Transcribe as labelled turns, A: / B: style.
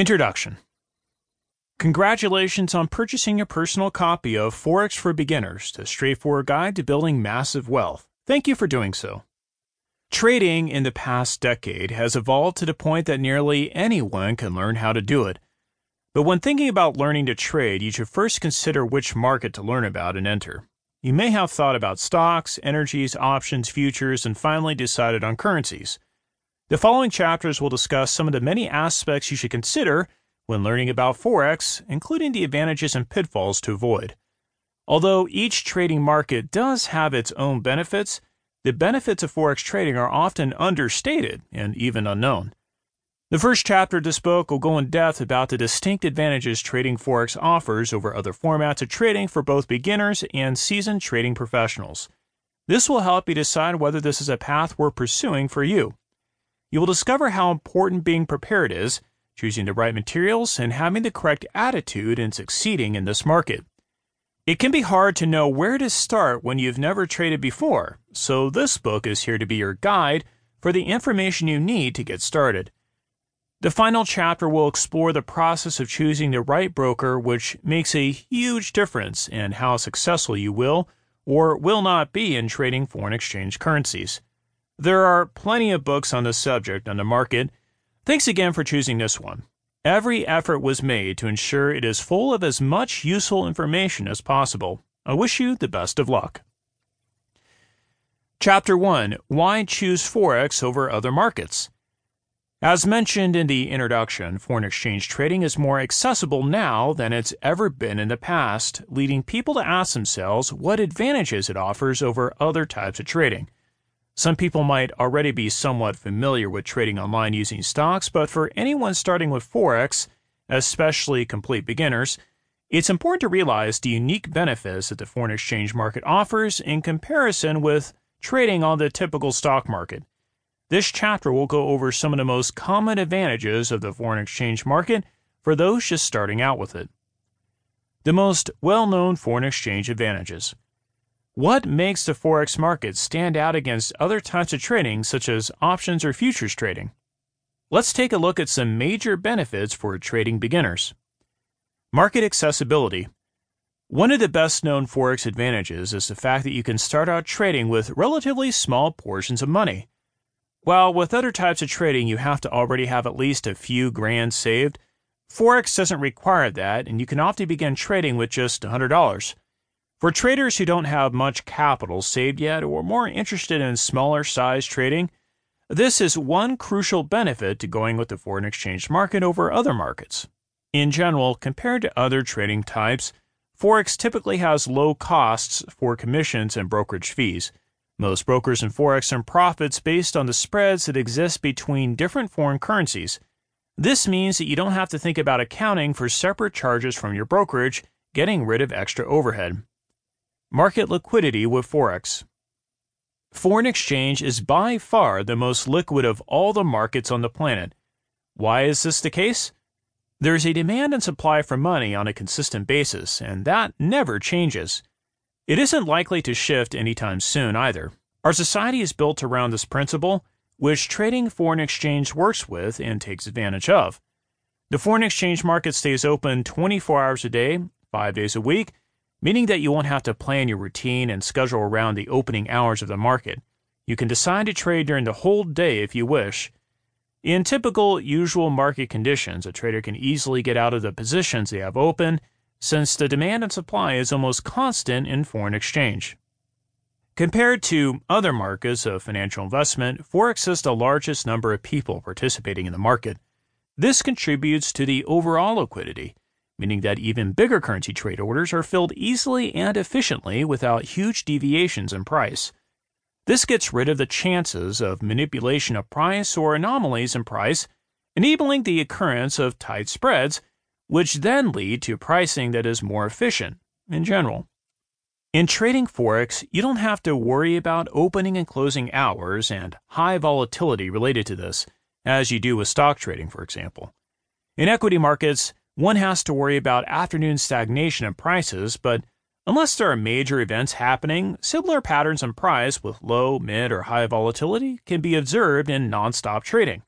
A: Introduction Congratulations on purchasing a personal copy of Forex for Beginners, the straightforward guide to building massive wealth. Thank you for doing so. Trading in the past decade has evolved to the point that nearly anyone can learn how to do it. But when thinking about learning to trade, you should first consider which market to learn about and enter. You may have thought about stocks, energies, options, futures, and finally decided on currencies. The following chapters will discuss some of the many aspects you should consider when learning about Forex, including the advantages and pitfalls to avoid. Although each trading market does have its own benefits, the benefits of Forex trading are often understated and even unknown. The first chapter of this book will go in depth about the distinct advantages trading Forex offers over other formats of trading for both beginners and seasoned trading professionals. This will help you decide whether this is a path worth pursuing for you. You will discover how important being prepared is, choosing the right materials, and having the correct attitude in succeeding in this market. It can be hard to know where to start when you've never traded before, so this book is here to be your guide for the information you need to get started. The final chapter will explore the process of choosing the right broker, which makes a huge difference in how successful you will or will not be in trading foreign exchange currencies. There are plenty of books on this subject on the market. Thanks again for choosing this one. Every effort was made to ensure it is full of as much useful information as possible. I wish you the best of luck. Chapter 1 Why Choose Forex Over Other Markets? As mentioned in the introduction, foreign exchange trading is more accessible now than it's ever been in the past, leading people to ask themselves what advantages it offers over other types of trading. Some people might already be somewhat familiar with trading online using stocks, but for anyone starting with Forex, especially complete beginners, it's important to realize the unique benefits that the foreign exchange market offers in comparison with trading on the typical stock market. This chapter will go over some of the most common advantages of the foreign exchange market for those just starting out with it. The most well known foreign exchange advantages. What makes the Forex market stand out against other types of trading, such as options or futures trading? Let's take a look at some major benefits for trading beginners. Market accessibility. One of the best known Forex advantages is the fact that you can start out trading with relatively small portions of money. While with other types of trading you have to already have at least a few grand saved, Forex doesn't require that and you can often begin trading with just $100. For traders who don't have much capital saved yet or more interested in smaller size trading, this is one crucial benefit to going with the foreign exchange market over other markets. In general, compared to other trading types, Forex typically has low costs for commissions and brokerage fees. Most brokers in Forex earn profits based on the spreads that exist between different foreign currencies. This means that you don't have to think about accounting for separate charges from your brokerage, getting rid of extra overhead. Market liquidity with Forex. Foreign exchange is by far the most liquid of all the markets on the planet. Why is this the case? There is a demand and supply for money on a consistent basis, and that never changes. It isn't likely to shift anytime soon either. Our society is built around this principle, which trading foreign exchange works with and takes advantage of. The foreign exchange market stays open 24 hours a day, 5 days a week, meaning that you won't have to plan your routine and schedule around the opening hours of the market. You can decide to trade during the whole day if you wish. In typical, usual market conditions, a trader can easily get out of the positions they have open since the demand and supply is almost constant in foreign exchange. Compared to other markets of financial investment, Forex has the largest number of people participating in the market. This contributes to the overall liquidity, meaning that even bigger currency trade orders are filled easily and efficiently without huge deviations in price. This gets rid of the chances of manipulation of price or anomalies in price, enabling the occurrence of tight spreads which then lead to pricing that is more efficient in general. In trading Forex, you don't have to worry about opening and closing hours and high volatility related to this, as you do with stock trading, for example. In equity markets, one has to worry about afternoon stagnation in prices, but unless there are major events happening, similar patterns in price with low, mid, or high volatility can be observed in non-stop trading.